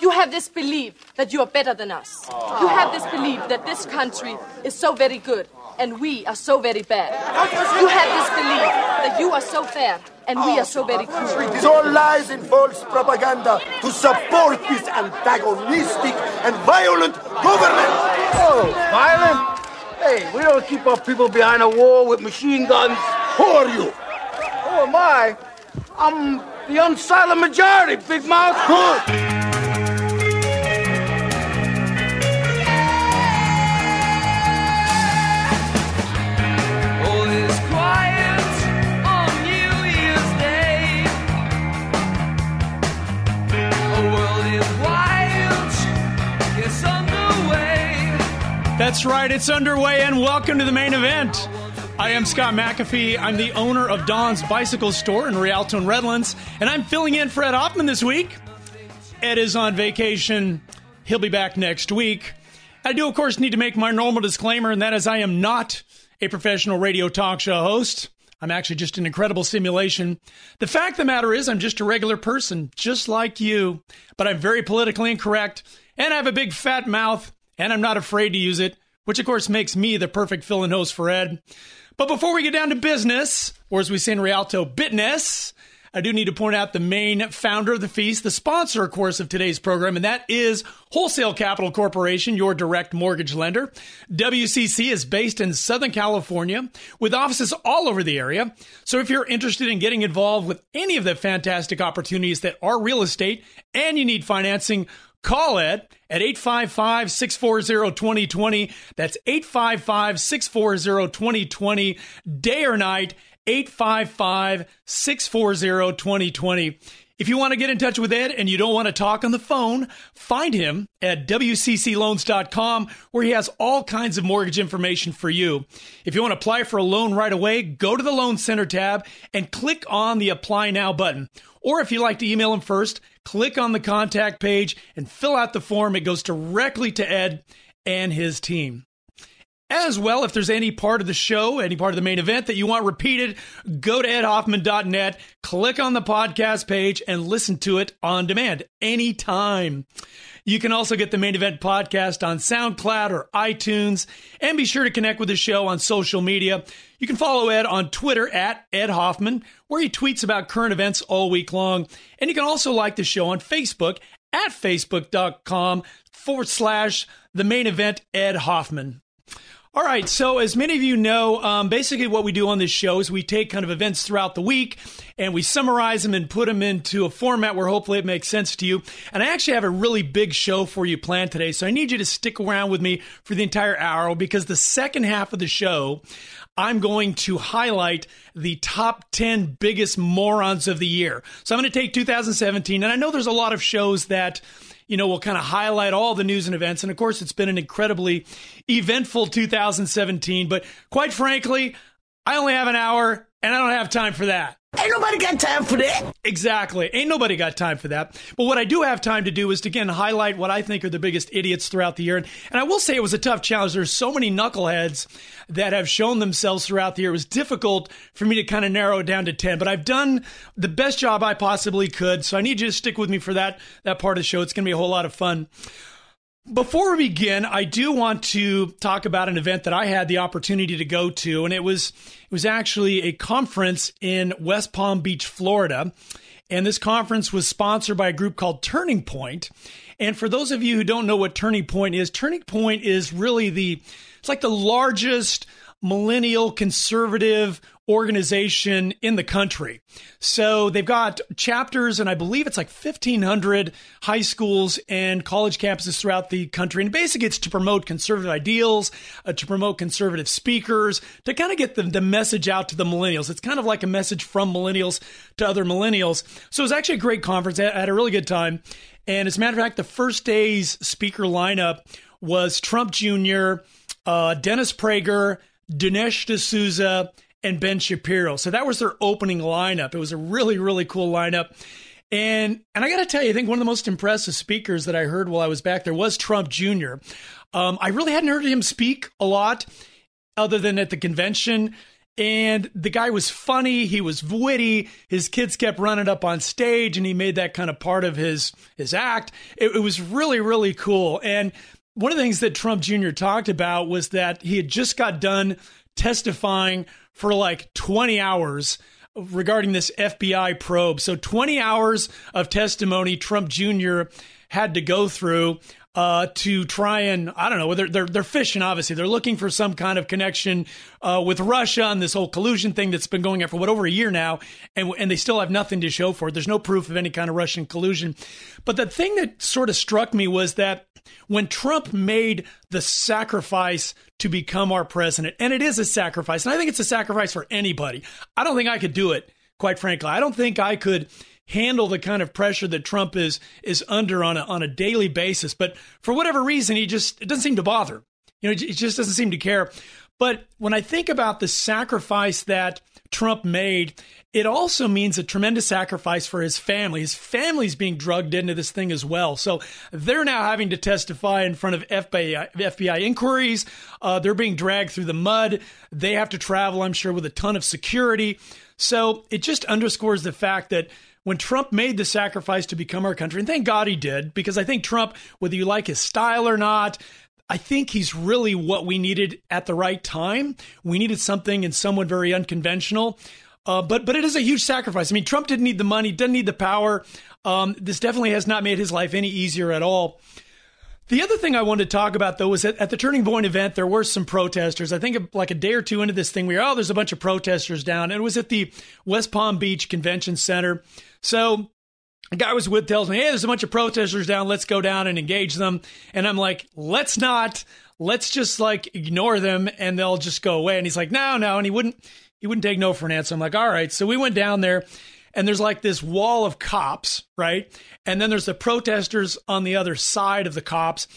You have this belief that you are better than us. You have this belief that this country is so very good and we are so very bad. You have this belief that you are so fair and we are so very cruel. It is all lies and false propaganda to support this antagonistic and violent government. Oh, violent? Hey, we don't keep our people behind a wall with machine guns. Who are you? Who am I? I'm the unsilent majority, big mouth. Good. That's right, it's underway, and welcome to the main event. I am Scott McAfee. I'm the owner of Don's Bicycle Store in Rialto and Redlands, and I'm filling in for Ed Hoffman this week. Ed is on vacation. He'll be back next week. I do, of course, need to make my normal disclaimer, and that is I am not a professional radio talk show host. I'm actually just an incredible simulation. The fact of the matter is, I'm just a regular person, just like you, but I'm very politically incorrect, and I have a big fat mouth, and I'm not afraid to use it, which of course makes me the perfect fill in host for Ed. But before we get down to business, or as we say in Rialto, business, I do need to point out the main founder of the feast, the sponsor, of course, of today's program, and that is Wholesale Capital Corporation, your direct mortgage lender. WCC is based in Southern California with offices all over the area. So if you're interested in getting involved with any of the fantastic opportunities that are real estate and you need financing, Call Ed at 855 640 2020. That's 855 640 2020, day or night, 855 640 2020. If you want to get in touch with Ed and you don't want to talk on the phone, find him at WCCLoans.com where he has all kinds of mortgage information for you. If you want to apply for a loan right away, go to the Loan Center tab and click on the Apply Now button. Or if you'd like to email him first, click on the contact page and fill out the form. It goes directly to Ed and his team. As well, if there's any part of the show, any part of the main event that you want repeated, go to edhoffman.net, click on the podcast page, and listen to it on demand anytime. You can also get the main event podcast on SoundCloud or iTunes, and be sure to connect with the show on social media. You can follow Ed on Twitter at Ed Hoffman, where he tweets about current events all week long. And you can also like the show on Facebook at facebook.com forward slash the main event Ed Hoffman. All right. So, as many of you know, um, basically what we do on this show is we take kind of events throughout the week and we summarize them and put them into a format where hopefully it makes sense to you. And I actually have a really big show for you planned today. So, I need you to stick around with me for the entire hour because the second half of the show, I'm going to highlight the top 10 biggest morons of the year. So, I'm going to take 2017. And I know there's a lot of shows that you know, we'll kind of highlight all the news and events. And of course, it's been an incredibly eventful 2017. But quite frankly, I only have an hour and I don't have time for that. Ain't nobody got time for that. Exactly. Ain't nobody got time for that. But what I do have time to do is to again highlight what I think are the biggest idiots throughout the year. And, and I will say it was a tough challenge. There's so many knuckleheads that have shown themselves throughout the year. It was difficult for me to kind of narrow it down to 10, but I've done the best job I possibly could. So I need you to stick with me for that, that part of the show. It's going to be a whole lot of fun. Before we begin, I do want to talk about an event that I had the opportunity to go to, and it was it was actually a conference in West Palm Beach, Florida. And this conference was sponsored by a group called Turning Point. And for those of you who don't know what Turning Point is, Turning Point is really the it's like the largest millennial conservative organization in the country. So they've got chapters, and I believe it's like 1,500 high schools and college campuses throughout the country. And basically, it's to promote conservative ideals, uh, to promote conservative speakers, to kind of get the, the message out to the millennials. It's kind of like a message from millennials to other millennials. So it was actually a great conference. I had a really good time. And as a matter of fact, the first day's speaker lineup was Trump Jr., uh, Dennis Prager, Dinesh D'Souza, and Ben Shapiro. So that was their opening lineup. It was a really, really cool lineup. And and I got to tell you, I think one of the most impressive speakers that I heard while I was back there was Trump Jr. Um, I really hadn't heard him speak a lot, other than at the convention. And the guy was funny. He was witty. His kids kept running up on stage, and he made that kind of part of his his act. It, it was really, really cool. And one of the things that Trump Jr. talked about was that he had just got done testifying for like 20 hours regarding this FBI probe. So 20 hours of testimony Trump Jr. had to go through uh, to try and I don't know they're, they're they're fishing obviously. They're looking for some kind of connection uh, with Russia and this whole collusion thing that's been going on for what over a year now and and they still have nothing to show for it. There's no proof of any kind of Russian collusion. But the thing that sort of struck me was that when Trump made the sacrifice to become our president and it is a sacrifice and I think it's a sacrifice for anybody I don't think I could do it quite frankly. I don't think I could handle the kind of pressure that Trump is is under on a on a daily basis. But for whatever reason, he just it doesn't seem to bother. You know, he just doesn't seem to care. But when I think about the sacrifice that Trump made, it also means a tremendous sacrifice for his family. His family's being drugged into this thing as well. So they're now having to testify in front of FBI, FBI inquiries. Uh, they're being dragged through the mud. They have to travel, I'm sure, with a ton of security. So it just underscores the fact that when Trump made the sacrifice to become our country, and thank God he did, because I think Trump, whether you like his style or not, I think he's really what we needed at the right time. We needed something and someone very unconventional. Uh, but but it is a huge sacrifice. I mean, Trump didn't need the money, doesn't need the power. Um, this definitely has not made his life any easier at all. The other thing I wanted to talk about, though, was that at the Turning Point event, there were some protesters. I think like a day or two into this thing, we were, oh, there's a bunch of protesters down. And it was at the West Palm Beach Convention Center. So a guy was with tells me, hey, there's a bunch of protesters down. Let's go down and engage them. And I'm like, let's not. Let's just like ignore them and they'll just go away. And he's like, no, no. And he wouldn't, he wouldn't take no for an answer. I'm like, all right. So we went down there and there's like this wall of cops, right? And then there's the protesters on the other side of the cops.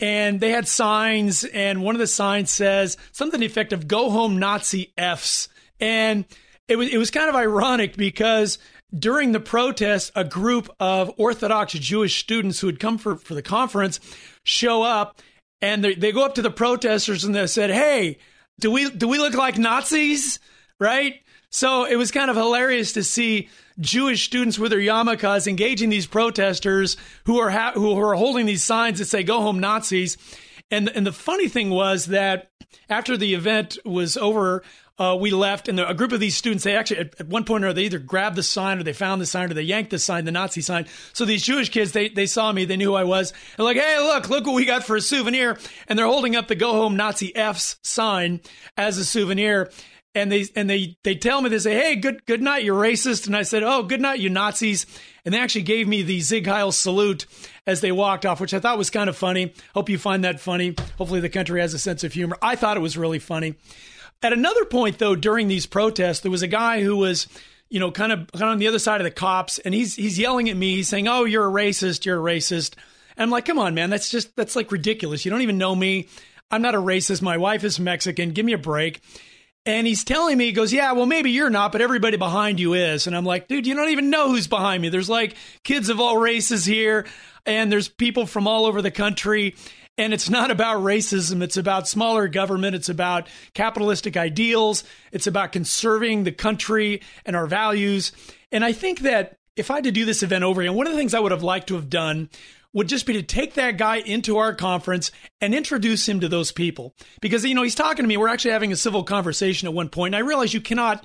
And they had signs, and one of the signs says something effective, go home Nazi Fs. And it was it was kind of ironic because during the protest, a group of Orthodox Jewish students who had come for, for the conference show up and they, they go up to the protesters and they said, Hey, do we do we look like Nazis? Right? So it was kind of hilarious to see Jewish students with their yarmulkes engaging these protesters who are ha- who are holding these signs that say "Go home, Nazis." And and the funny thing was that after the event was over, uh, we left, and the, a group of these students, they actually, at, at, one point or they either grabbed the sign or they found the sign or they yanked the sign, the Nazi sign. So these Jewish kids, they, they saw me, they knew who I was. They're like, hey, look, look what we got for a souvenir. And they're holding up the Go Home Nazi F's sign as a souvenir and they and they they tell me they say, "Hey, good good night, you racist," and I said, "Oh, good night, you Nazis," and they actually gave me the Sieg Heil salute as they walked off, which I thought was kind of funny. Hope you find that funny. Hopefully, the country has a sense of humor. I thought it was really funny. At another point, though, during these protests, there was a guy who was. You know, kind of, kind of on the other side of the cops, and he's he's yelling at me. He's saying, "Oh, you're a racist. You're a racist." And I'm like, "Come on, man. That's just that's like ridiculous. You don't even know me. I'm not a racist. My wife is Mexican. Give me a break." And he's telling me, he goes, Yeah, well, maybe you're not, but everybody behind you is. And I'm like, Dude, you don't even know who's behind me. There's like kids of all races here, and there's people from all over the country. And it's not about racism. It's about smaller government. It's about capitalistic ideals. It's about conserving the country and our values. And I think that if I had to do this event over again, one of the things I would have liked to have done would just be to take that guy into our conference and introduce him to those people. Because, you know, he's talking to me. We're actually having a civil conversation at one point, And I realize you cannot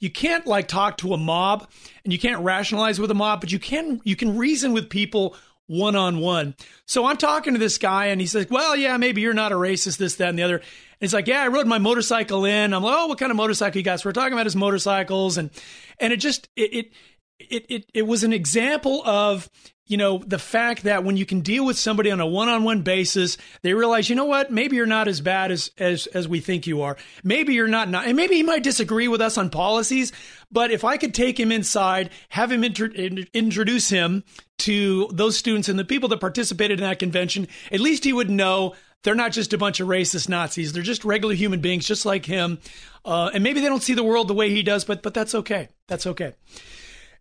you can't like talk to a mob and you can't rationalize with a mob, but you can you can reason with people one on one. So I'm talking to this guy and he says, Well, yeah, maybe you're not a racist, this, that, and the other. And he's like, Yeah, I rode my motorcycle in. I'm like, Oh, what kind of motorcycle you got? So we're talking about his motorcycles and and it just it, it it, it, it was an example of you know the fact that when you can deal with somebody on a one-on-one basis they realize you know what maybe you're not as bad as as as we think you are maybe you're not, not and maybe he might disagree with us on policies but if i could take him inside have him intro, in, introduce him to those students and the people that participated in that convention at least he would know they're not just a bunch of racist Nazis. They're just regular human beings, just like him. Uh, and maybe they don't see the world the way he does, but but that's okay. That's okay.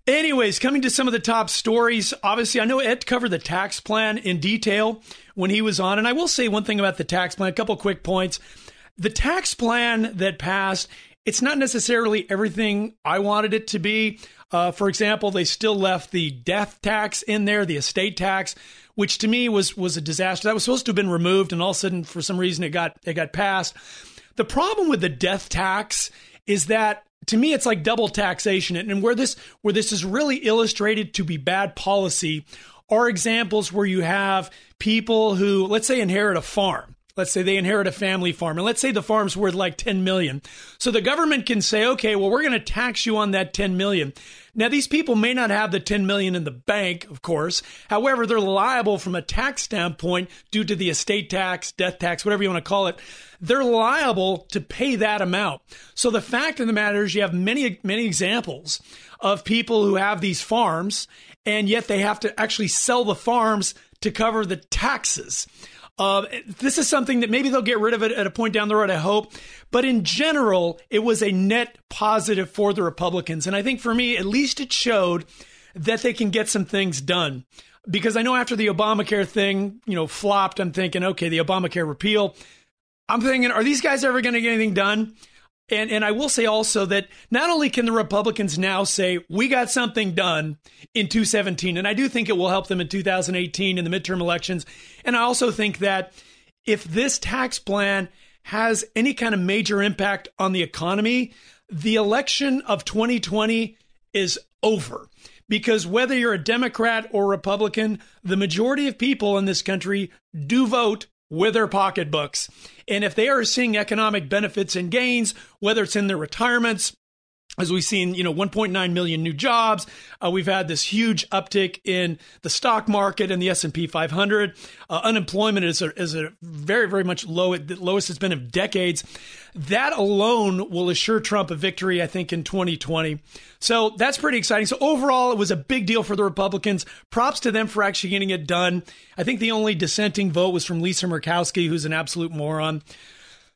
Anyways, coming to some of the top stories. Obviously, I know Ed covered the tax plan in detail when he was on. And I will say one thing about the tax plan, a couple quick points. The tax plan that passed, it's not necessarily everything I wanted it to be. Uh, for example, they still left the death tax in there, the estate tax, which to me was was a disaster. That was supposed to have been removed, and all of a sudden, for some reason, it got it got passed. The problem with the death tax is that to me it's like double taxation. And where this where this is really illustrated to be bad policy are examples where you have people who let's say inherit a farm let's say they inherit a family farm and let's say the farm's worth like 10 million. So the government can say okay well we're going to tax you on that 10 million. Now these people may not have the 10 million in the bank of course. However they're liable from a tax standpoint due to the estate tax death tax whatever you want to call it. They're liable to pay that amount. So the fact of the matter is you have many many examples of people who have these farms and yet they have to actually sell the farms to cover the taxes uh, this is something that maybe they'll get rid of it at a point down the road, I hope. But in general, it was a net positive for the Republicans. And I think for me, at least it showed that they can get some things done. Because I know after the Obamacare thing, you know, flopped, I'm thinking, okay, the Obamacare repeal. I'm thinking, are these guys ever going to get anything done? And and I will say also that not only can the Republicans now say we got something done in 2017, and I do think it will help them in 2018 in the midterm elections. And I also think that if this tax plan has any kind of major impact on the economy, the election of 2020 is over. Because whether you're a Democrat or Republican, the majority of people in this country do vote with their pocketbooks. And if they are seeing economic benefits and gains, whether it's in their retirements, as we've seen, you know, 1.9 million new jobs. Uh, we've had this huge uptick in the stock market and the S&P 500. Uh, unemployment is a, is a very, very much low, it the lowest it's been in decades. That alone will assure Trump a victory, I think, in 2020. So that's pretty exciting. So overall, it was a big deal for the Republicans. Props to them for actually getting it done. I think the only dissenting vote was from Lisa Murkowski, who's an absolute moron.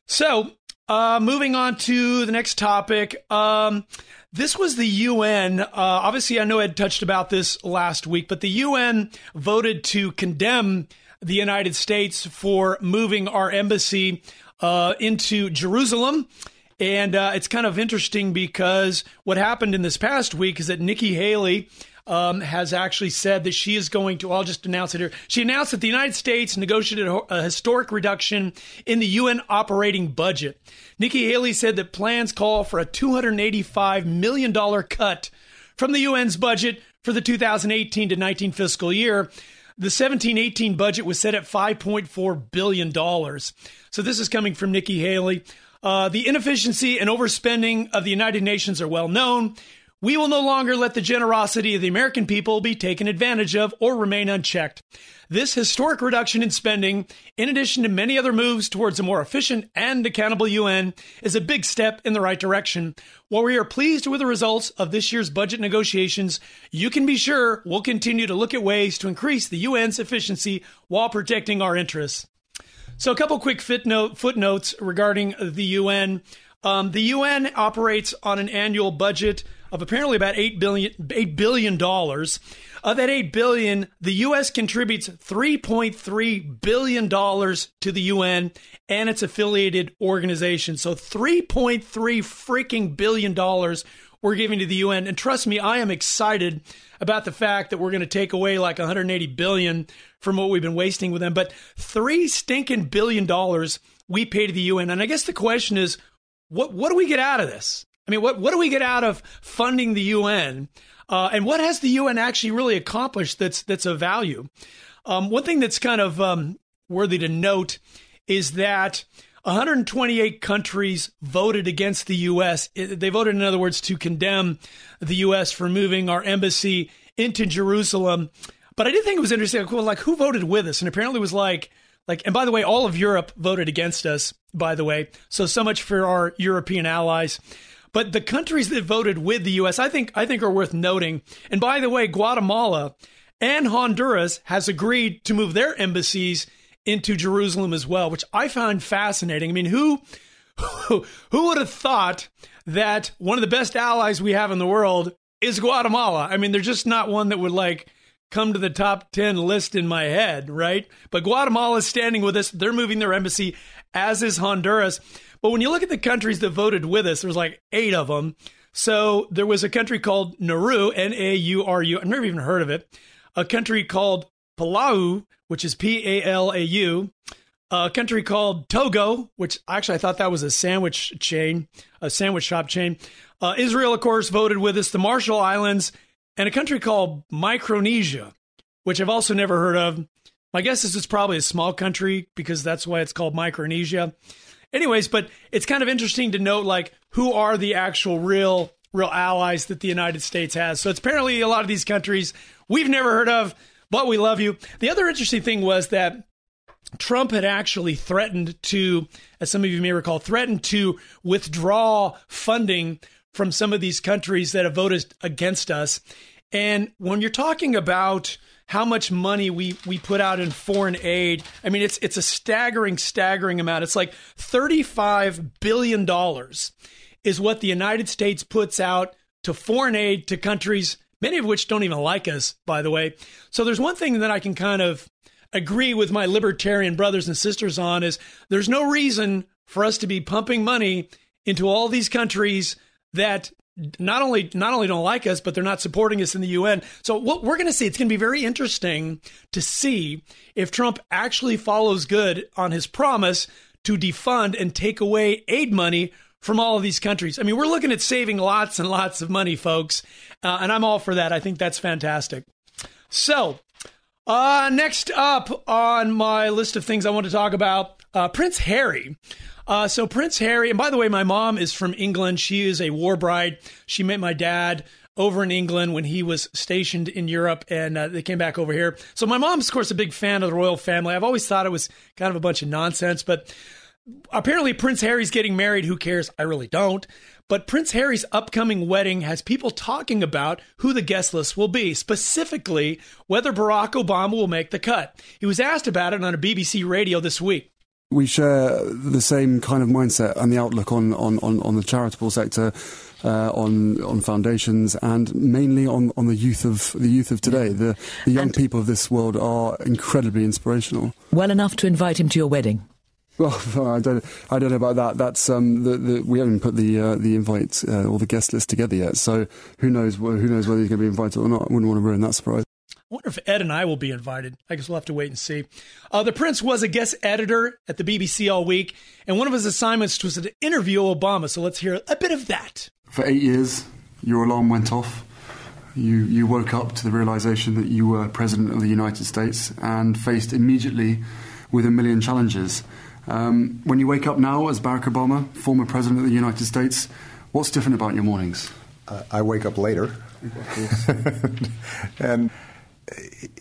So uh, moving on to the next topic. Um, this was the UN. Uh, obviously, I know Ed touched about this last week, but the UN voted to condemn the United States for moving our embassy uh, into Jerusalem. And uh, it's kind of interesting because what happened in this past week is that Nikki Haley um, has actually said that she is going to, I'll just announce it here. She announced that the United States negotiated a historic reduction in the UN operating budget. Nikki Haley said that plans call for a $285 million cut from the UN's budget for the 2018 to 19 fiscal year. The 17 18 budget was set at $5.4 billion. So this is coming from Nikki Haley. Uh, the inefficiency and overspending of the United Nations are well known. We will no longer let the generosity of the American people be taken advantage of or remain unchecked. This historic reduction in spending, in addition to many other moves towards a more efficient and accountable UN, is a big step in the right direction. While we are pleased with the results of this year's budget negotiations, you can be sure we'll continue to look at ways to increase the UN's efficiency while protecting our interests. So, a couple quick footnote, footnotes regarding the UN. Um, the UN operates on an annual budget of apparently about eight billion eight billion dollars. Of that eight billion, the U.S. contributes three point three billion dollars to the UN and its affiliated organizations. So three point three freaking billion dollars we're giving to the UN. And trust me, I am excited about the fact that we're going to take away like 180 billion from what we've been wasting with them. But three stinking billion dollars we pay to the UN. And I guess the question is, what what do we get out of this? I mean, what what do we get out of funding the UN? Uh, and what has the UN actually really accomplished that's that's of value? Um, one thing that's kind of um, worthy to note is that 128 countries voted against the U.S. They voted, in other words, to condemn the U.S. for moving our embassy into Jerusalem. But I did think it was interesting. Like, like who voted with us? And apparently, it was like, like, and by the way, all of Europe voted against us. By the way, so so much for our European allies. But the countries that voted with the U.S., I think, I think are worth noting. And by the way, Guatemala and Honduras has agreed to move their embassies into Jerusalem as well, which I found fascinating. I mean, who who, who would have thought that one of the best allies we have in the world is Guatemala? I mean, they're just not one that would like come to the top 10 list in my head, right? But Guatemala is standing with us. They're moving their embassy, as is Honduras. But when you look at the countries that voted with us, there's like eight of them. So there was a country called Nauru, N A U R U. I've never even heard of it. A country called Palau, which is P A L A U. A country called Togo, which actually I thought that was a sandwich chain, a sandwich shop chain. Uh, Israel, of course, voted with us. The Marshall Islands, and a country called Micronesia, which I've also never heard of. My guess is it's probably a small country because that's why it's called Micronesia. Anyways, but it's kind of interesting to note like who are the actual real real allies that the United States has. So it's apparently a lot of these countries we've never heard of, but we love you. The other interesting thing was that Trump had actually threatened to, as some of you may recall, threatened to withdraw funding from some of these countries that have voted against us. And when you're talking about how much money we, we put out in foreign aid, I mean, it's it's a staggering, staggering amount. It's like $35 billion is what the United States puts out to foreign aid to countries, many of which don't even like us, by the way. So there's one thing that I can kind of agree with my libertarian brothers and sisters on is there's no reason for us to be pumping money into all these countries that not only not only don't like us, but they're not supporting us in the UN. So what we're going to see, it's going to be very interesting to see if Trump actually follows good on his promise to defund and take away aid money from all of these countries. I mean, we're looking at saving lots and lots of money, folks, uh, and I'm all for that. I think that's fantastic. So uh, next up on my list of things I want to talk about, uh, Prince Harry. Uh, so Prince Harry, and by the way, my mom is from England. She is a war bride. She met my dad over in England when he was stationed in Europe, and uh, they came back over here. So my mom's, of course, a big fan of the royal family. I've always thought it was kind of a bunch of nonsense, but apparently Prince Harry's getting married. Who cares? I really don't. But Prince Harry's upcoming wedding has people talking about who the guest list will be, specifically whether Barack Obama will make the cut. He was asked about it on a BBC radio this week. We share the same kind of mindset and the outlook on, on, on, on the charitable sector, uh, on on foundations, and mainly on, on the youth of the youth of today. The, the young people of this world are incredibly inspirational. Well enough to invite him to your wedding. Well, I don't, I don't know about that. That's um, the, the, we haven't put the uh, the invite uh, or the guest list together yet. So who knows? Who knows whether he's going to be invited or not? I wouldn't want to ruin that surprise. I wonder if Ed and I will be invited. I guess we'll have to wait and see. Uh, the Prince was a guest editor at the BBC all week, and one of his assignments was to interview Obama. So let's hear a bit of that. For eight years, your alarm went off. You you woke up to the realization that you were president of the United States and faced immediately with a million challenges. Um, when you wake up now as Barack Obama, former president of the United States, what's different about your mornings? Uh, I wake up later. and,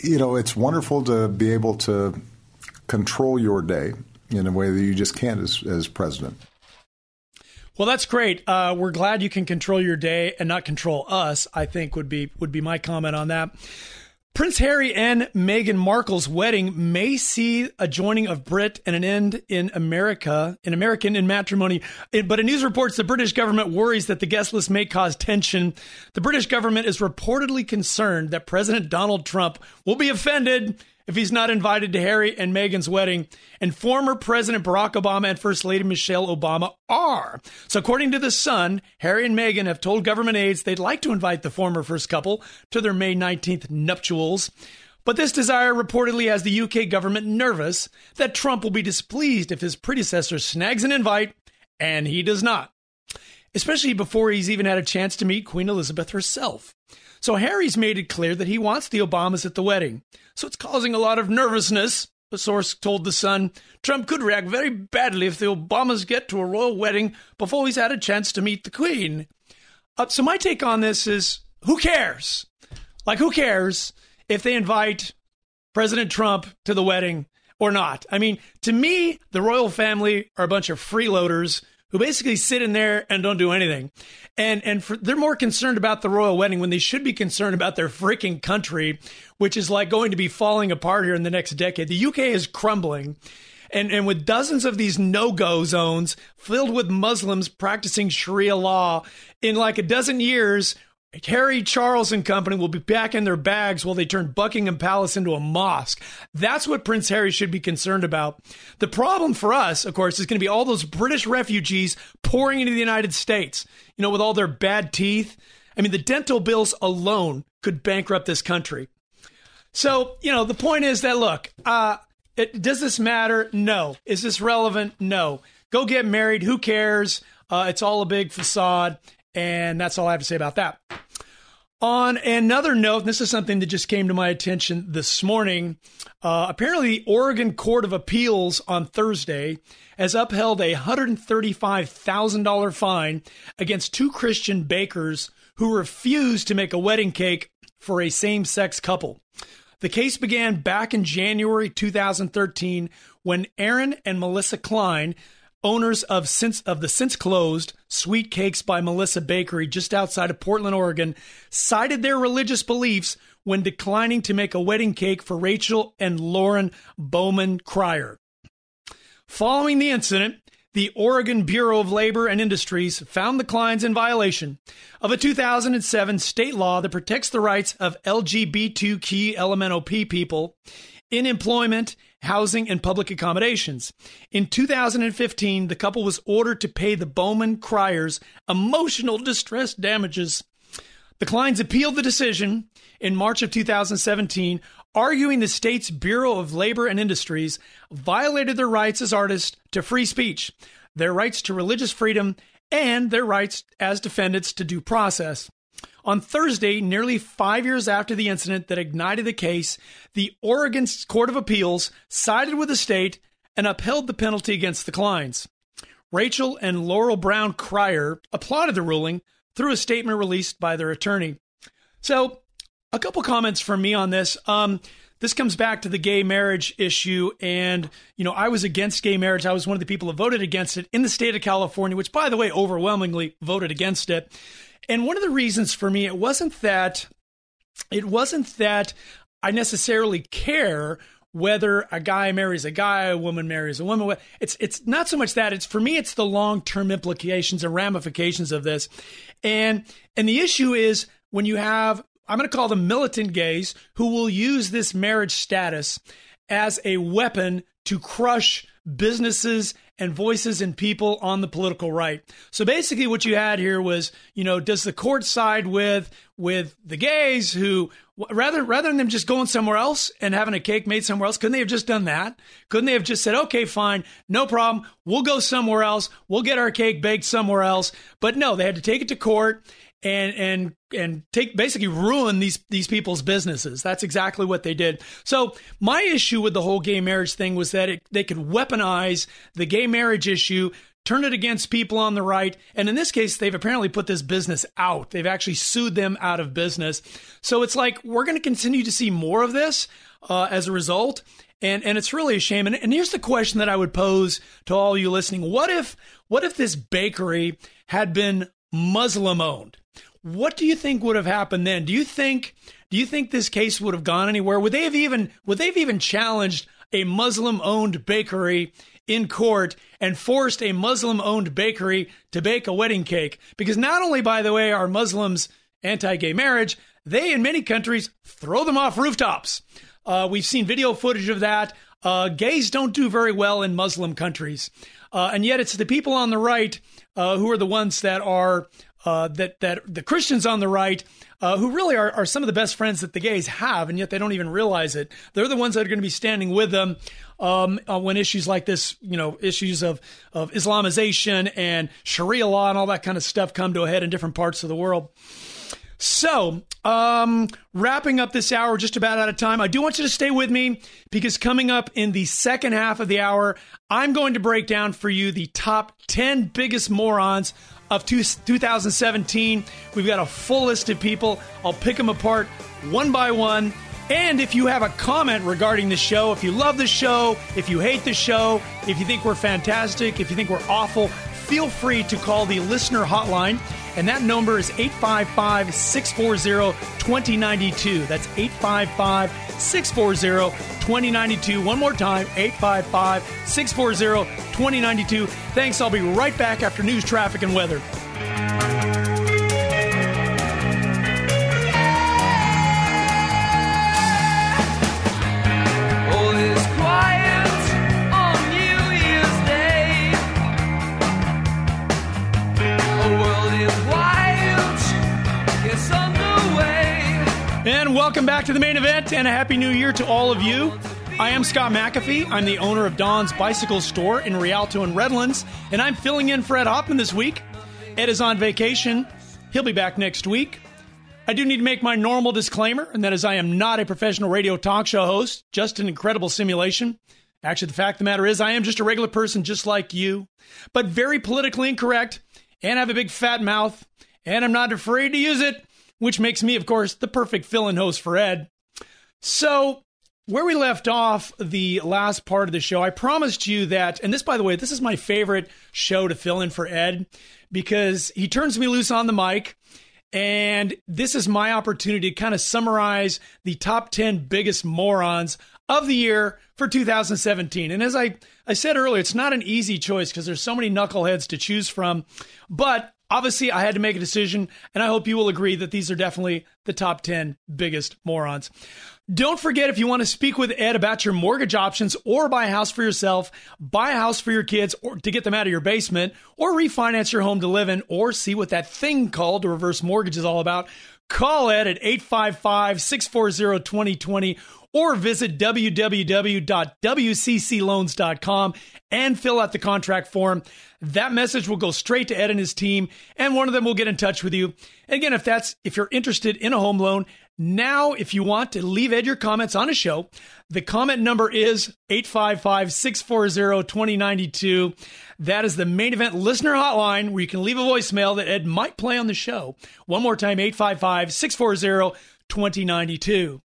you know, it's wonderful to be able to control your day in a way that you just can't as, as president. Well, that's great. Uh, we're glad you can control your day and not control us. I think would be would be my comment on that. Prince Harry and Meghan Markle's wedding may see a joining of Brit and an end in America, in American in matrimony. But a news reports the British government worries that the guest list may cause tension. The British government is reportedly concerned that President Donald Trump will be offended if he's not invited to Harry and Meghan's wedding. And former President Barack Obama and First Lady Michelle Obama are. So, according to The Sun, Harry and Meghan have told government aides they'd like to invite the former first couple to their May 19th nuptials. But this desire reportedly has the UK government nervous that Trump will be displeased if his predecessor snags an invite and he does not especially before he's even had a chance to meet Queen Elizabeth herself. So Harry's made it clear that he wants the Obamas at the wedding. So it's causing a lot of nervousness a source told The Sun Trump could react very badly if the Obamas get to a royal wedding before he's had a chance to meet the Queen. Uh, so, my take on this is who cares? Like, who cares if they invite President Trump to the wedding or not? I mean, to me, the royal family are a bunch of freeloaders who basically sit in there and don't do anything. And and for, they're more concerned about the royal wedding when they should be concerned about their freaking country, which is like going to be falling apart here in the next decade. The UK is crumbling. And, and with dozens of these no-go zones filled with Muslims practicing Sharia law in like a dozen years, Harry Charles and company will be back in their bags while they turn Buckingham Palace into a mosque. That's what Prince Harry should be concerned about. The problem for us, of course, is going to be all those British refugees pouring into the United States, you know, with all their bad teeth. I mean, the dental bills alone could bankrupt this country. So, you know, the point is that look, uh, it, does this matter? No. Is this relevant? No. Go get married. Who cares? Uh, it's all a big facade. And that's all I have to say about that. On another note, this is something that just came to my attention this morning. Uh, apparently, the Oregon Court of Appeals on Thursday has upheld a $135,000 fine against two Christian bakers who refused to make a wedding cake for a same sex couple. The case began back in January 2013 when Aaron and Melissa Klein, owners of since of the since closed Sweet Cakes by Melissa Bakery just outside of Portland, Oregon, cited their religious beliefs when declining to make a wedding cake for Rachel and Laurel Bowman Cryer. Following the incident, the Oregon Bureau of Labor and Industries found the Kleins in violation of a 2007 state law that protects the rights of LGBTQ LMNOP people in employment, housing, and public accommodations. In 2015, the couple was ordered to pay the Bowman Cryers emotional distress damages. The Kleins appealed the decision in March of 2017, arguing the state's Bureau of Labor and Industries violated their rights as artists to free speech, their rights to religious freedom, and their rights as defendants to due process. On Thursday, nearly five years after the incident that ignited the case, the Oregon Court of Appeals sided with the state and upheld the penalty against the Kleins. Rachel and Laurel Bowman Cryer applauded the ruling through a statement released by their attorney. So, a couple comments from me on this. Um, this comes back to the gay marriage issue. And, you know, I was against gay marriage. I was one of the people who voted against it in the state of California, which, by the way, overwhelmingly voted against it. And one of the reasons for me, it wasn't that, it wasn't that I necessarily care whether a guy marries a guy, a woman marries a woman. It's it's not so much that. It's for me, it's the long term implications and ramifications of this. And and the issue is when you have I'm going to call them militant gays who will use this marriage status as a weapon to crush businesses and voices and people on the political right. So basically what you had here was, you know, does the court side with with the gays who rather rather than them just going somewhere else and having a cake made somewhere else, couldn't they have just done that? Couldn't they have just said, "Okay, fine, no problem. We'll go somewhere else. We'll get our cake baked somewhere else." But no, they had to take it to court and and and take basically ruin these these people's businesses. That's exactly what they did. So my issue with the whole gay marriage thing was that it, they could weaponize the gay marriage issue, turn it against people on the right, and in this case, they've apparently put this business out. They've actually sued them out of business. So it's like we're going to continue to see more of this uh, as a result. And, and it's really a shame. And, and here's the question that I would pose to all you listening. What if, what if this bakery had been Muslim owned? What do you think would have happened then? Do you think do you think this case would have gone anywhere? Would they have even would they have even challenged a Muslim owned bakery in court and forced a Muslim owned bakery to bake a wedding cake? Because not only, by the way, are Muslims anti gay marriage, they in many countries throw them off rooftops. Uh, we've seen video footage of that. Uh, gays don't do very well in Muslim countries. Uh, and yet it's the people on the right uh, who are the ones that are uh, that that the Christians on the right, uh, who really are, are some of the best friends that the gays have, and yet they don't even realize it. They're the ones that are going to be standing with them um, uh, when issues like this, you know, issues of of Islamization and Sharia law and all that kind of stuff come to a head in different parts of the world. So, um, wrapping up this hour, just about out of time. I do want you to stay with me because coming up in the second half of the hour, I'm going to break down for you the top 10 biggest morons of two, 2017. We've got a full list of people. I'll pick them apart one by one. And if you have a comment regarding the show, if you love the show, if you hate the show, if you think we're fantastic, if you think we're awful, feel free to call the listener hotline. And that number is 855 640 2092. That's 855 640 2092. One more time 855 640 2092. Thanks. I'll be right back after news, traffic, and weather. And welcome back to the main event and a happy new year to all of you. I am Scott McAfee. I'm the owner of Don's Bicycle Store in Rialto and Redlands, and I'm filling in for Ed Hoffman this week. Ed is on vacation. He'll be back next week. I do need to make my normal disclaimer, and that is I am not a professional radio talk show host, just an incredible simulation. Actually, the fact of the matter is, I am just a regular person just like you, but very politically incorrect, and I have a big fat mouth, and I'm not afraid to use it, which makes me, of course, the perfect fill in host for Ed. So, where we left off the last part of the show, I promised you that, and this, by the way, this is my favorite show to fill in for Ed because he turns me loose on the mic. And this is my opportunity to kind of summarize the top 10 biggest morons of the year for 2017. And as I, I said earlier, it's not an easy choice because there's so many knuckleheads to choose from. But obviously, I had to make a decision, and I hope you will agree that these are definitely the top 10 biggest morons. Don't forget if you want to speak with Ed about your mortgage options or buy a house for yourself, buy a house for your kids or to get them out of your basement, or refinance your home to live in, or see what that thing called a reverse mortgage is all about, call Ed at 855 640 2020 or visit www.wccloans.com and fill out the contract form. That message will go straight to Ed and his team, and one of them will get in touch with you. Again, if that's if you're interested in a home loan, now if you want to leave Ed your comments on a show, the comment number is 855-640-2092. That is the main event listener hotline where you can leave a voicemail that Ed might play on the show. One more time 855-640-2092.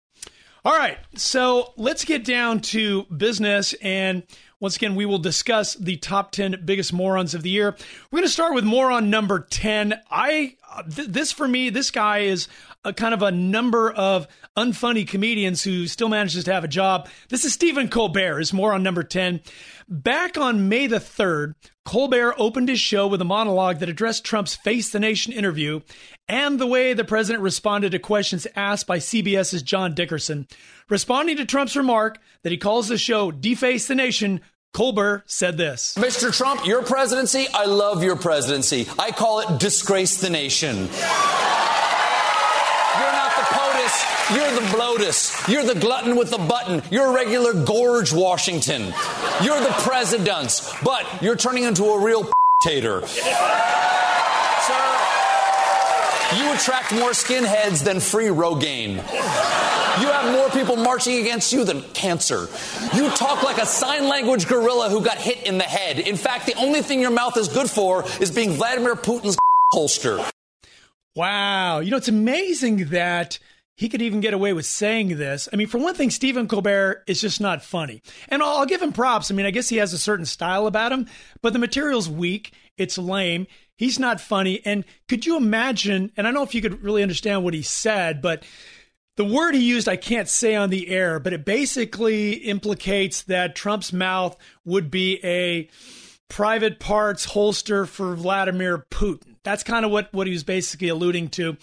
All right, so let's get down to business. And once again, we will discuss the top 10 biggest morons of the year. We're going to start with moron number 10. I, Uh, th- this for me, this guy is a kind of a number of unfunny comedians who still manages to have a job. This is Stephen Colbert, is more on number 10. Back on May the 3rd, Colbert opened his show with a monologue that addressed Trump's Face the Nation interview and the way the president responded to questions asked by CBS's John Dickerson. Responding to Trump's remark that he calls the show Deface the Nation, Colbert said this Mr. Trump, your presidency, I love your presidency. I call it disgrace the nation. You're not the POTUS, you're the bloatus. You're the glutton with the button. You're a regular Gorge Washington. You're the presidents, but you're turning into a real tater. Sir, you attract more skinheads than free Rogaine. You have more people marching against you than cancer. You talk like a sign language gorilla who got hit in the head. In fact, the only thing your mouth is good for is being Vladimir Putin's holster. Wow. You know, it's amazing that he could even get away with saying this. I mean, for one thing, Stephen Colbert is just not funny. And I'll, I'll give him props. I mean, I guess he has a certain style about him, but the material's weak. It's lame. He's not funny. And could you imagine? And I don't know if you could really understand what he said, but the word he used, I can't say on the air, but it basically implicates that Trump's mouth would be a private parts holster for Vladimir Putin. That's kind of what, what he was basically alluding to.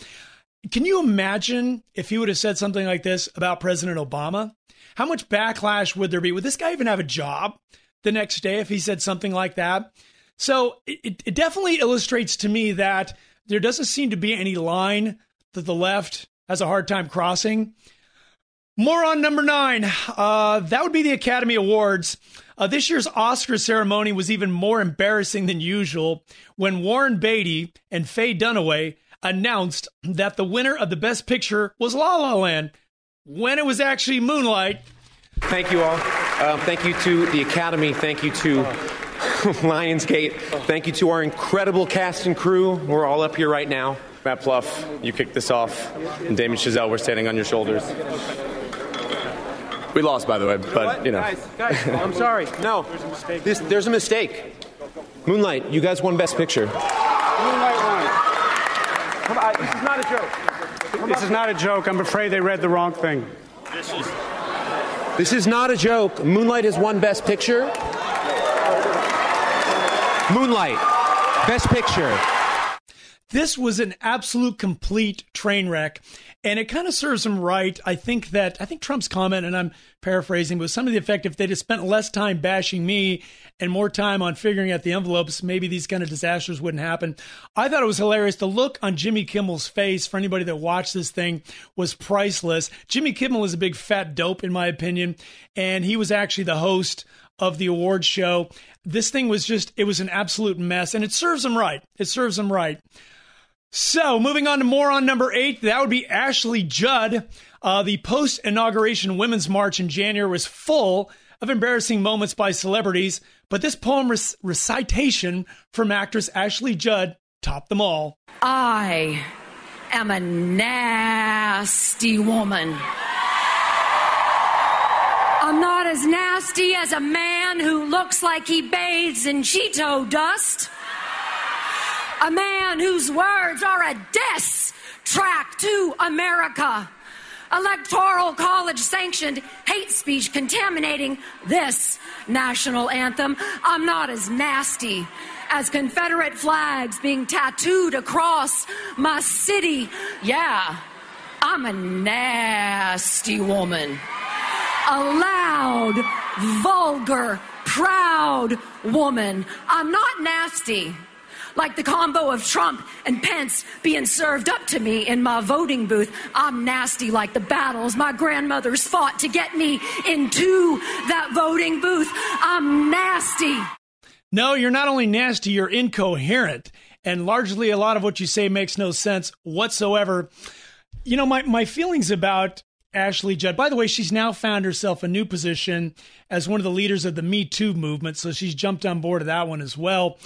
Can you imagine if he would have said something like this about President Obama? How much backlash would there be? Would this guy even have a job the next day if he said something like that? So it, it definitely illustrates to me that there doesn't seem to be any line that the left has a hard time crossing. More on number nine. Uh, that would be the Academy Awards. Uh, this year's Oscar ceremony was even more embarrassing than usual when Warren Beatty and Faye Dunaway announced that the winner of the Best Picture was La La Land when it was actually Moonlight. Thank you all. Um, thank you to the Academy. Thank you to Lionsgate. Thank you to our incredible cast and crew. We're all up here right now. Marc Platt, you kicked this off, and Damien Chazelle, we're standing on your shoulders. We lost, by the way, but you know. Guys, guys, I'm sorry. No, this, there's a mistake. Moonlight, you guys won Best Picture. Moonlight won. Come on, this is not a joke. This is not a joke. I'm afraid they read the wrong thing. This is. This is not a joke. Moonlight has won Best Picture. Moonlight, Best Picture. This was an absolute complete train wreck. And it kind of serves him right. I think that, I think Trump's comment, and I'm paraphrasing, was some of the effect if they'd have spent less time bashing me and more time on figuring out the envelopes, maybe these kind of disasters wouldn't happen. I thought it was hilarious. The look on Jimmy Kimmel's face for anybody that watched this thing was priceless. Jimmy Kimmel is a big fat dope, in my opinion, and he was actually the host of the awards show. This thing was just, it was an absolute mess, and it serves him right. It serves him right. So, moving on to more on number eight, that would be Ashley Judd. Uh, the post inauguration Women's March in January was full of embarrassing moments by celebrities, but this poem rec- recitation from actress Ashley Judd topped them all. I am a nasty woman. I'm not as nasty as a man who looks like he bathes in Cheeto dust. A man whose words are a diss track to America. Electoral college sanctioned hate speech contaminating this national anthem. I'm not as nasty as Confederate flags being tattooed across my city. Yeah, I'm a nasty woman. A loud, vulgar, proud woman. I'm not nasty like the combo of Trump and Pence being served up to me in my voting booth. I'm nasty like the battles my grandmothers fought to get me into that voting booth. I'm nasty. No, you're not only nasty, you're incoherent. And largely, a lot of what you say makes no sense whatsoever. You know, my, my feelings about Ashley Judd. By the way, she's now found herself a new position as one of the leaders of the Me Too movement. So she's jumped on board of that one as well.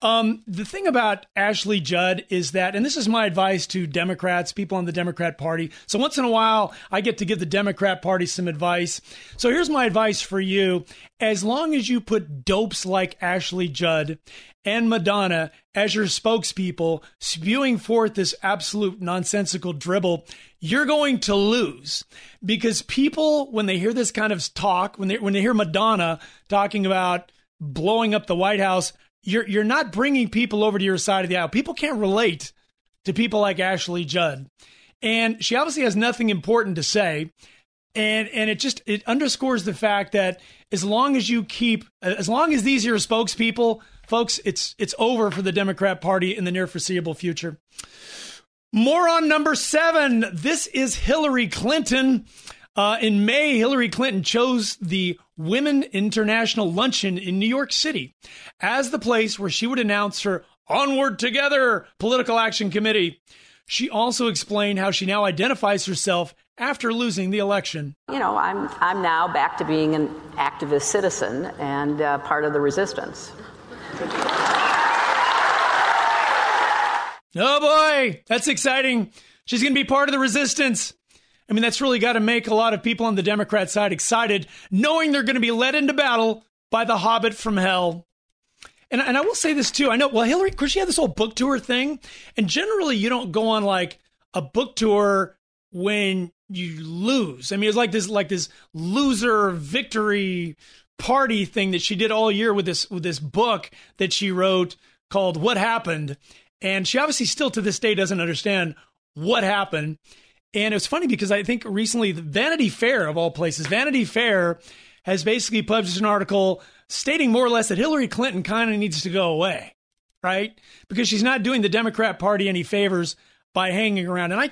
Um, the thing about Ashley Judd is that, and this is my advice to Democrats, people on the Democrat Party. So once in a while, I get to give the Democrat Party some advice. So here's my advice for you. As long as you put dopes like Ashley Judd and Madonna as your spokespeople, spewing forth this absolute nonsensical dribble, you're going to lose because people, when they hear this kind of talk, when they when they hear Madonna talking about blowing up the White House, you're you're not bringing people over to your side of the aisle. People can't relate to people like Ashley Judd, and she obviously has nothing important to say. And and it just it underscores the fact that as long as you keep as long as these are your spokespeople, folks, it's it's over for the Democrat Party in the near foreseeable future. More on number seven. This is Hillary Clinton. Uh, in May, Hillary Clinton chose the Women International Luncheon in New York City as the place where she would announce her Onward Together political action committee. She also explained how she now identifies herself after losing the election. You know, I'm, I'm now back to being an activist citizen and uh, part of the resistance. Oh boy, that's exciting. She's going to be part of the resistance. I mean, that's really got to make a lot of people on the Democrat side excited, knowing they're going to be led into battle by the Hobbit from hell. And, and I will say this too. I know, well, Hillary, because she had this whole book tour thing, and generally you don't go on like a book tour when you lose. I mean, it's like this, like this loser victory party thing that she did all year with this with this book that she wrote called "What Happened," and she obviously still to this day doesn't understand what happened. And it was funny because I think recently, Vanity Fair, of all places, Vanity Fair has basically published an article stating more or less that Hillary Clinton kind of needs to go away, right? Because she's not doing the Democrat Party any favors by hanging around. And I,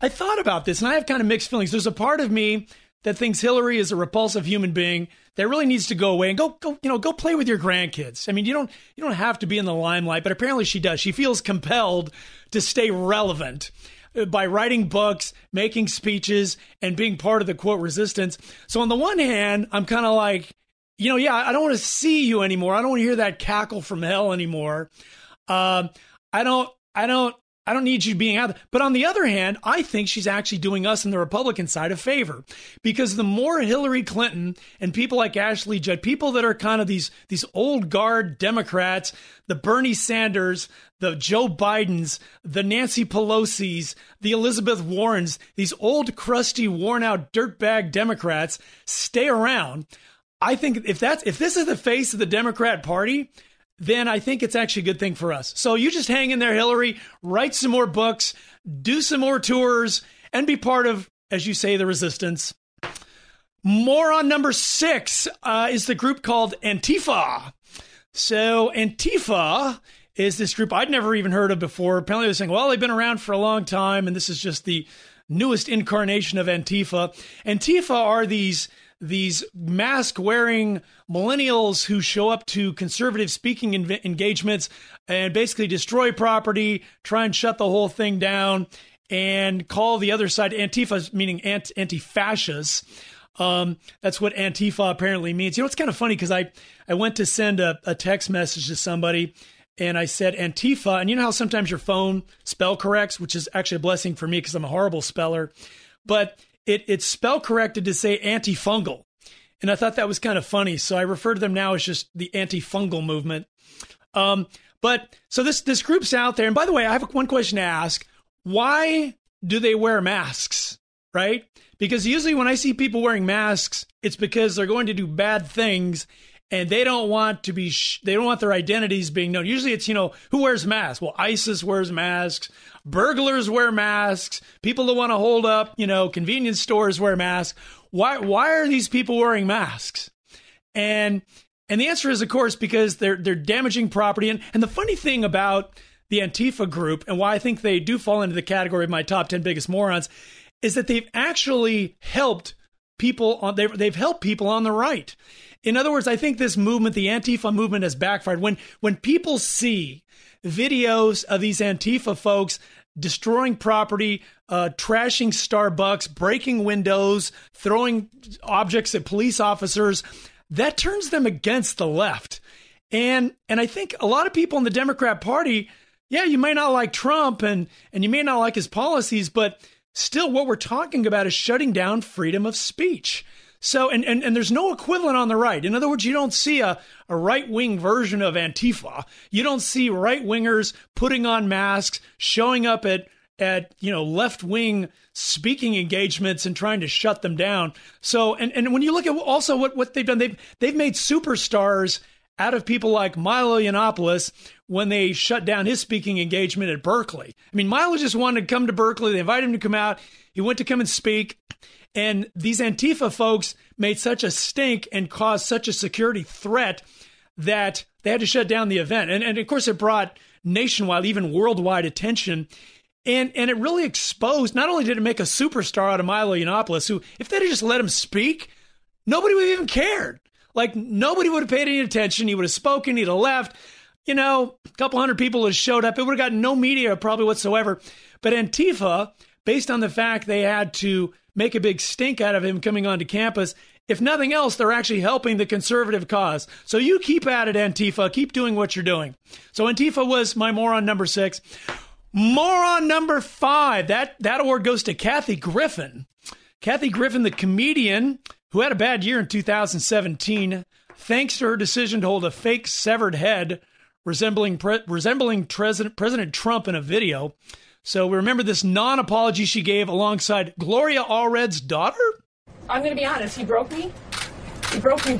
I thought about this and I have kind of mixed feelings. There's a part of me that thinks Hillary is a repulsive human being. that really needs to go away and go go you know go play with your grandkids. I mean, you don't you don't have to be in the limelight, but apparently she does. She feels compelled to stay relevant by writing books, making speeches, and being part of the quote resistance. So on the one hand, I'm kind of like, you know, yeah, I don't want to see you anymore. I don't want to hear that cackle from hell anymore. Um, I don't, I don't, I don't need you being out there. But on the other hand, I think she's actually doing us and the Republican side a favor because the more Hillary Clinton and people like Ashley Judd, people that are kind of these these old guard Democrats, the Bernie Sanders, the Joe Bidens, the Nancy Pelosi's, the Elizabeth Warrens, these old crusty worn out dirtbag Democrats stay around. I think if that's if this is the face of the Democrat Party, then I think it's actually a good thing for us. So you just hang in there, Hillary, write some more books, do some more tours, and be part of, as you say, the resistance. More on number six uh, is the group called Antifa. So Antifa is this group I'd never even heard of before. Apparently, they're saying, well, they've been around for a long time, and this is just the newest incarnation of Antifa. Antifa are these these mask wearing millennials who show up to conservative speaking env- engagements and basically destroy property, try and shut the whole thing down, and call the other side Antifa, meaning anti fascists. Um, that's what Antifa apparently means. You know, it's kind of funny because I, I went to send a, a text message to somebody and I said Antifa. And you know how sometimes your phone spell corrects, which is actually a blessing for me because I'm a horrible speller. But it, it's spell corrected to say antifungal. And I thought that was kind of funny. So I refer to them now as just the antifungal movement. Um, but so this, this group's out there. And by the way, I have one question to ask. Why do they wear masks? Right? Because usually when I see people wearing masks, it's because they're going to do bad things and they don't want to be sh- they don't want their identities being known usually it's you know who wears masks well isis wears masks burglars wear masks. People that want to hold up you know convenience stores wear masks. Why why are these people wearing masks? And and the answer is of course because they're they're damaging property. And and the funny thing about the antifa group and why i think they do fall into the category of my top 10 biggest morons is that they've actually helped people on they've, they've helped people on the right. In other words, I think this movement, the Antifa movement, has backfired. When when people see videos of these Antifa folks destroying property, uh, trashing Starbucks, breaking windows, throwing objects at police officers, that turns them against the left. And and I think a lot of people in the Democrat Party, yeah, you may not like Trump and and you may not like his policies, but still what we're talking about is shutting down freedom of speech. So, and, and, and there's no equivalent on the right. In other words, you don't see a, a right wing version of Antifa. You don't see right wingers putting on masks, showing up at, at, you know, left wing speaking engagements and trying to shut them down. So, and, and when you look at also what, what they've done, they've, they've made superstars out of people like Milo Yiannopoulos when they shut down his speaking engagement at Berkeley. I mean, Milo just wanted to come to Berkeley. They invited him to come out. He went to come and speak. And these Antifa folks made such a stink and caused such a security threat that they had to shut down the event. And, and of course, it brought nationwide, even worldwide attention. And, and it really exposed, not only did it make a superstar out of Milo Yiannopoulos, who, if they'd just let him speak, nobody would have even cared. Like, nobody would have paid any attention. He would have spoken, he'd have left. You know, a couple hundred people would have showed up. It would have gotten no media probably whatsoever. But Antifa, based on the fact they had to make a big stink out of him coming onto campus. If nothing else, they're actually helping the conservative cause. So you keep at it, Antifa. Keep doing what you're doing. So Antifa was my moron number six. Moron number five. That that award goes to Kathy Griffin. Kathy Griffin, the comedian who had a bad year in 2017, thanks to her decision to hold a fake severed head resembling pre- resembling President President Trump in a video. So we remember this non apology she gave alongside Gloria Allred's daughter? I'm going to be honest, he broke me. He broke me.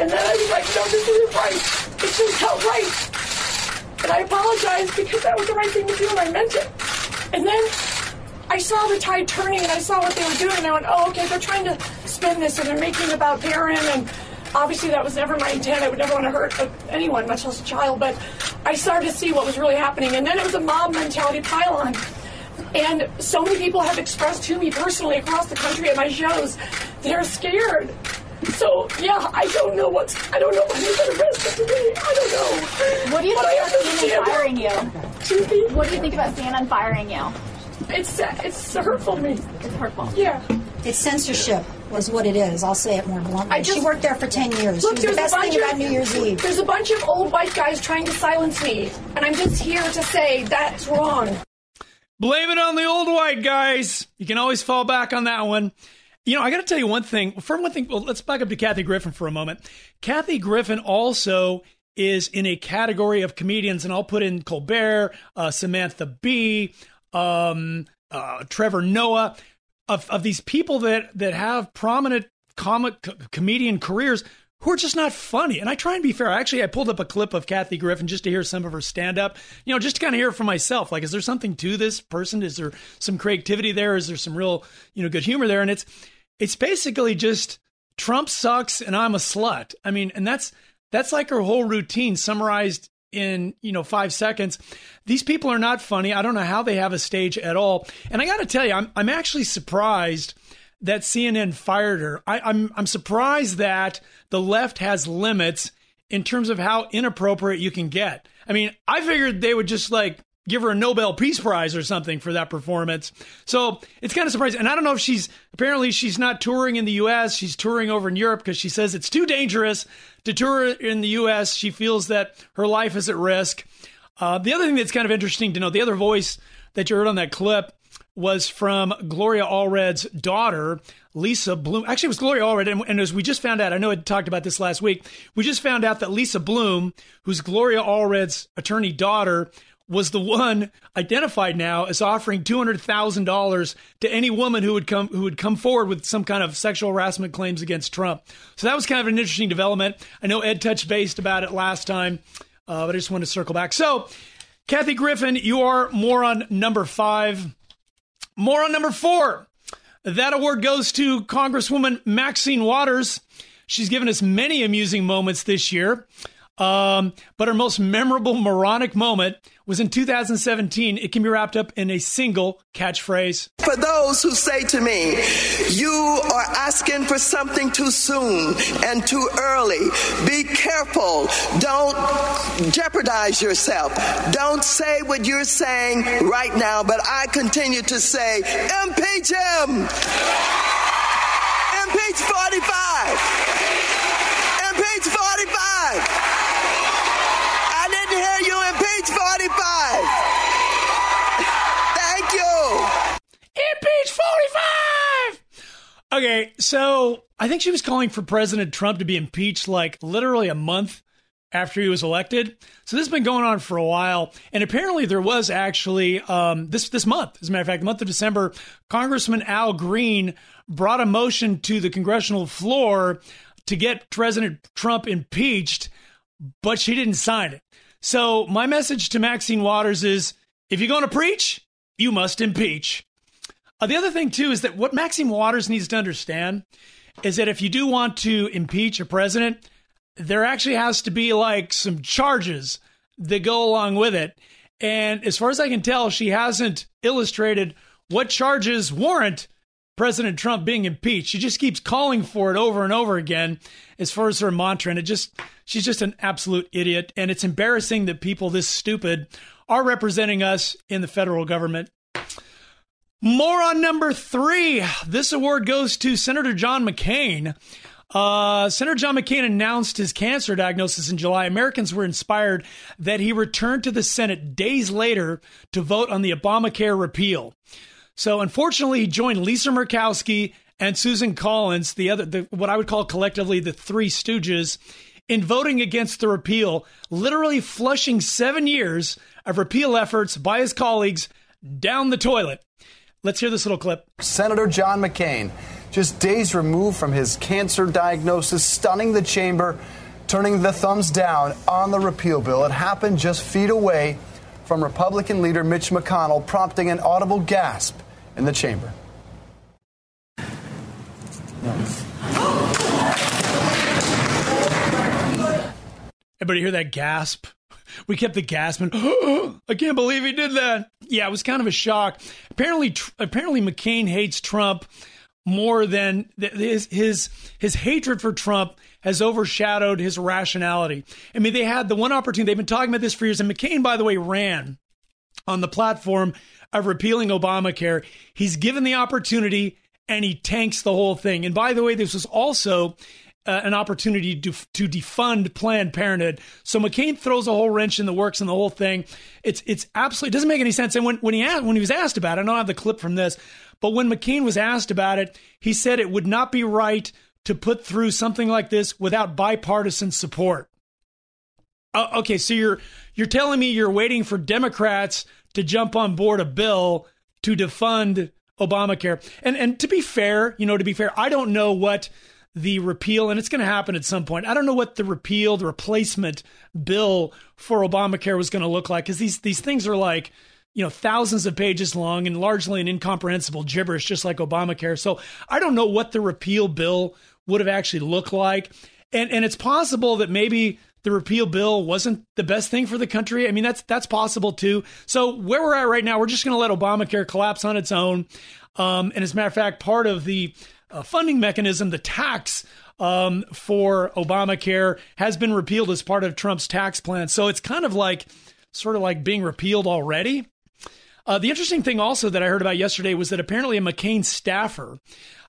And then I was like, no, this isn't right. This is not right. And I apologized because that was the right thing to do and I meant it. And then I saw the tide turning and I saw what they were doing and I went, oh, okay, they're trying to spin this and they're making about Barron and obviously that was never my intent. I would never want to hurt anyone, much less a child. But I started to see what was really happening, and then it was a mob mentality pylon. And so many people have expressed to me personally across the country at my shows, they're scared. So yeah, I don't know what's I don't know what is at risk to me. I don't know. What do you But think about firing you? Excuse me? What do you think about CNN firing you? It's it's hurtful to me. It's hurtful. Yeah. It's censorship, is what it is. I'll say it more bluntly. I just- she worked there for 10 years. Look, she was the there's best a bunch thing of about New Year's Eve. There's a bunch of old white guys trying to silence me, and I'm just here to say that's wrong. Blame it on the old white guys. You can always fall back on that one. You know, I got to tell you one thing. For one thing, well, let's back up to Kathy Griffin for a moment. Kathy Griffin also is in a category of comedians, and I'll put in Colbert, uh, Samantha Bee, um, uh, Trevor Noah, of, of these people that that have prominent comic co- comedian careers who are just not funny. And I try and be fair. Actually, I pulled up a clip of Kathy Griffin just to hear some of her stand up, you know, just to kind of hear it for myself. Like, is there something to this person? Is there some creativity there? Is there some real, you know, good humor there? And it's, it's basically just Trump sucks and I'm a slut. I mean, and that's, that's like her whole routine summarized in, you know, five seconds. These people are not funny. I don't know how they have a stage at all. And I got to tell you, I'm, I'm actually surprised that CNN fired her. I, I'm I'm surprised that the left has limits in terms of how inappropriate you can get. I mean, I figured they would just like give her a Nobel Peace Prize or something for that performance. So it's kind of surprising. And I don't know if she's apparently she's not touring in the U.S. She's touring over in Europe because she says it's too dangerous to tour in the U.S. She feels that her life is at risk. Uh, the other thing that's kind of interesting to know, the other voice that you heard on that clip was from Gloria Allred's daughter, Lisa Bloom. Actually, it was Gloria Allred. And, and as we just found out, I know I talked about this last week, we just found out that Lisa Bloom, who's Gloria Allred's attorney daughter, was the one identified now as offering two hundred thousand dollars to any woman who would come who would come forward with some kind of sexual harassment claims against Trump. So that was kind of an interesting development. I know Ed touched base about it last time, uh, but I just wanted to circle back. So, Kathy Griffin, you are more on number five. More on number four. That award goes to Congresswoman Maxine Waters. She's given us many amusing moments this year. Um, but her most memorable moronic moment was in 2017. It can be wrapped up in a single catchphrase. For those who say to me, you are asking for something too soon and too early, be careful. Don't jeopardize yourself. Don't say what you're saying right now, but I continue to say, impeach him! Impeach 45! Impeach 45! I didn't hear you impeach 45! Thank you! Impeach 45! Okay, so I think she was calling for President Trump to be impeached like literally a month after he was elected. So this has been going on for a while, and apparently there was actually um, this this month, as a matter of fact, the month of December, Congressman Al Green brought a motion to the congressional floor to get President Trump impeached, but she didn't sign it. So my message to Maxine Waters is: if you're going to preach, you must impeach. Uh, the other thing too is that what Maxine Waters needs to understand is that if you do want to impeach a president, there actually has to be like some charges that go along with it. And as far as I can tell, she hasn't illustrated what charges warrant President Trump being impeached. She just keeps calling for it over and over again as far as her mantra. And it just, she's just an absolute idiot. And it's embarrassing that people this stupid are representing us in the federal government. More on number three. This award goes to Senator John McCain. Uh, Senator John McCain announced his cancer diagnosis in July. Americans were inspired that he returned to the Senate days later to vote on the Obamacare repeal. So, unfortunately, he joined Lisa Murkowski and Susan Collins, the other, the, what I would call collectively the Three Stooges, in voting against the repeal, literally flushing seven years of repeal efforts by his colleagues down the toilet. Let's hear this little clip. Senator John McCain, just days removed from his cancer diagnosis, stunning the chamber, turning the thumbs down on the repeal bill. It happened just feet away from Republican leader Mitch McConnell, prompting an audible gasp in the chamber. Everybody hear that gasp? We kept the gasping. I can't believe he did that. Yeah, it was kind of a shock. Apparently, apparently McCain hates Trump more than th- his his his hatred for Trump has overshadowed his rationality. I mean, they had the one opportunity. They've been talking about this for years, and McCain, by the way, ran on the platform of repealing Obamacare. He's given the opportunity, and he tanks the whole thing. And by the way, this was also uh, an opportunity to, to defund Planned Parenthood. So McCain throws a whole wrench in the works and the whole thing. It's it's absolutely it doesn't make any sense. And when when he asked, when he was asked about it, I don't have the clip from this, but when McCain was asked about it, he said it would not be right to put through something like this without bipartisan support. Uh, okay, so you're you're telling me you're waiting for Democrats to jump on board a bill to defund Obamacare. And and to be fair, you know, to be fair, I don't know what the repeal, and it's going to happen at some point. I don't know what the repeal, the replacement bill for Obamacare was going to look like because these these things are like you know thousands of pages long and largely an incomprehensible gibberish, just like Obamacare. So I don't know what the repeal bill would have actually looked like, and and it's possible that maybe the repeal bill wasn't the best thing for the country. I mean, that's that's possible too. So where we're at right now, we're just going to let Obamacare collapse on its own. Um, and as a matter of fact, part of the uh, funding mechanism, the tax um, for Obamacare, has been repealed as part of Trump's tax plan. So it's kind of like, sort of like being repealed already. Uh, the interesting thing also that I heard about yesterday was that apparently a McCain staffer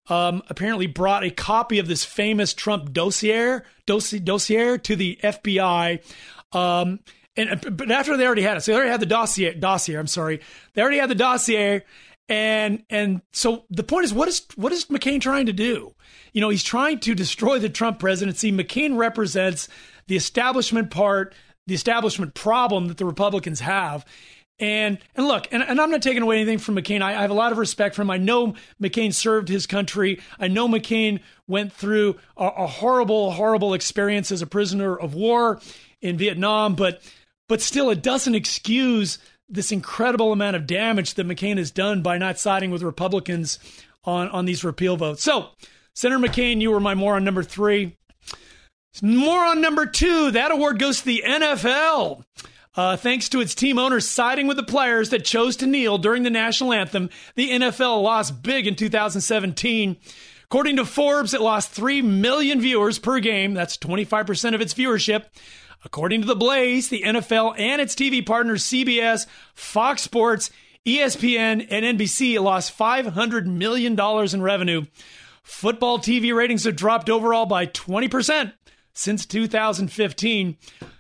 um, apparently brought a copy of this famous Trump dossier dossier, dossier to the FBI. Um, and but after they already had it, so they already had the dossier. Dossier, I'm sorry, they already had the dossier, and and so the point is, what is what is McCain trying to do? You know, he's trying to destroy the Trump presidency. McCain represents the establishment part, the establishment problem that the Republicans have. And and look, and, and I'm not taking away anything from McCain. I, I, have a lot of respect for him. I know McCain served his country. I know McCain went through a, a horrible, horrible experience as a prisoner of war in Vietnam. But but still, it doesn't excuse this incredible amount of damage that McCain has done by not siding with Republicans on on these repeal votes. So, Senator McCain, you were my moron number three. Moron number two. That award goes to the NFL. Uh, thanks to its team owners siding with the players that chose to kneel during the national anthem, the NFL lost big in 2017. According to Forbes, it lost 3 million viewers per game. That's 25% of its viewership. According to The Blaze, the NFL and its TV partners CBS, Fox Sports, ESPN, and NBC lost $500 million in revenue. Football TV ratings have dropped overall by 20% since 2015.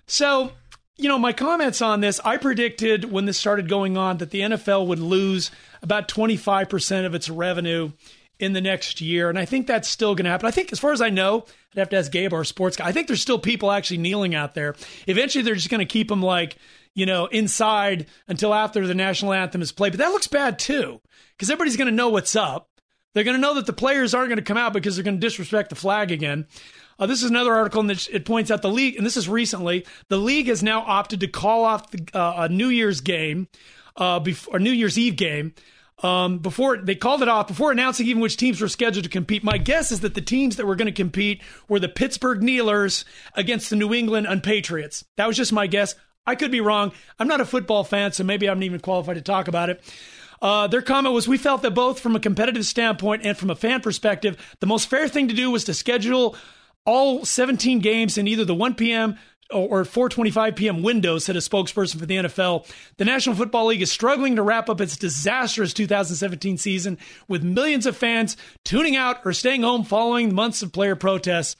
So, you know, my comments on this, I predicted when this started going on that the NFL would lose about 25% of its revenue in the next year. And I think that's still going to happen. I think, as far as I know, I'd have to ask Gabe, our sports guy. I think there's still people actually kneeling out there. Eventually, they're just going to keep them like, you know, inside until after the national anthem is played. But that looks bad too, because everybody's going to know what's up. They're going to know that the players aren't going to come out because they're going to disrespect the flag again. Uh, this is another article which it points out the league, and this is recently, the league has now opted to call off the, uh, a New Year's game, uh, before New Year's Eve game. Um, before they called it off, before announcing even which teams were scheduled to compete, my guess is that the teams that were going to compete were the Pittsburgh Kneelers against the New England Unpatriots. That was just my guess. I could be wrong. I'm not a football fan, so maybe I'm not even qualified to talk about it. Uh, their comment was, "We felt that both from a competitive standpoint and from a fan perspective, the most fair thing to do was to schedule all 17 games in either the 1 p.m. or 4:25 p.m. window, said a spokesperson for the NFL. The National Football League is struggling to wrap up its disastrous 2017 season with millions of fans tuning out or staying home following months of player protests.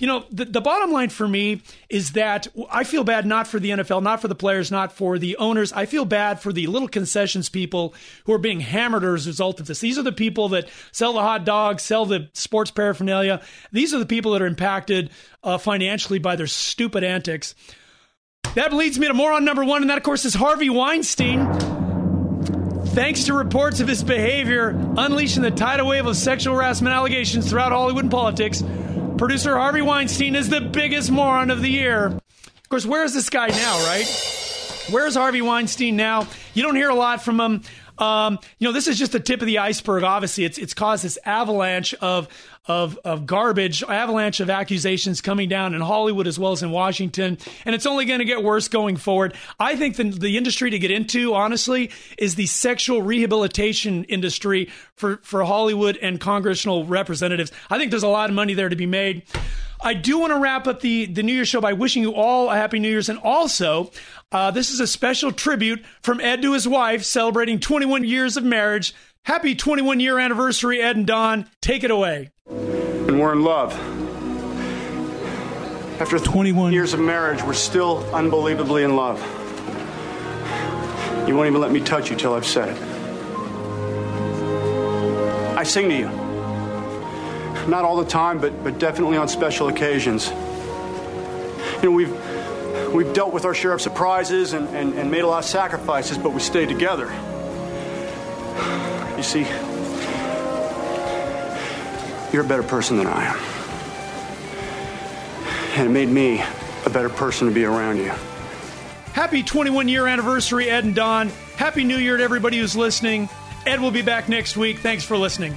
You know, the, the bottom line for me is that I feel bad not for the NFL, not for the players, not for the owners. I feel bad for the little concessions people who are being hammered as a result of this. These are the people that sell the hot dogs, sell the sports paraphernalia. These are the people that are impacted uh, financially by their stupid antics. That leads me to moron number one, and that, of course, is Harvey Weinstein. Thanks to reports of his behavior unleashing the tidal wave of sexual harassment allegations throughout Hollywood and politics, producer Harvey Weinstein is the biggest moron of the year. Of course, where is this guy now, right? Where's Harvey Weinstein now? You don't hear a lot from him. Um, you know, this is just the tip of the iceberg. Obviously, it's it's caused this avalanche of of of garbage, avalanche of accusations coming down in Hollywood as well as in Washington, and it's only going to get worse going forward. I think the the industry to get into, honestly, is the sexual rehabilitation industry for for Hollywood and congressional representatives. I think there's a lot of money there to be made. I do want to wrap up the, the New Year's show by wishing you all a happy New Year's. And also, uh, this is a special tribute from Ed to his wife celebrating 21 years of marriage. Happy 21 year anniversary, Ed and Don. Take it away. And we're in love. After 21 years of marriage, we're still unbelievably in love. You won't even let me touch you till I've said it. I sing to you. Not all the time, but, but definitely on special occasions. You know, we've, we've dealt with our share of surprises and, and, and made a lot of sacrifices, but we stayed together. You see, you're a better person than I am. And it made me a better person to be around you. Happy 21 year anniversary, Ed and Don. Happy New Year to everybody who's listening. Ed will be back next week. Thanks for listening.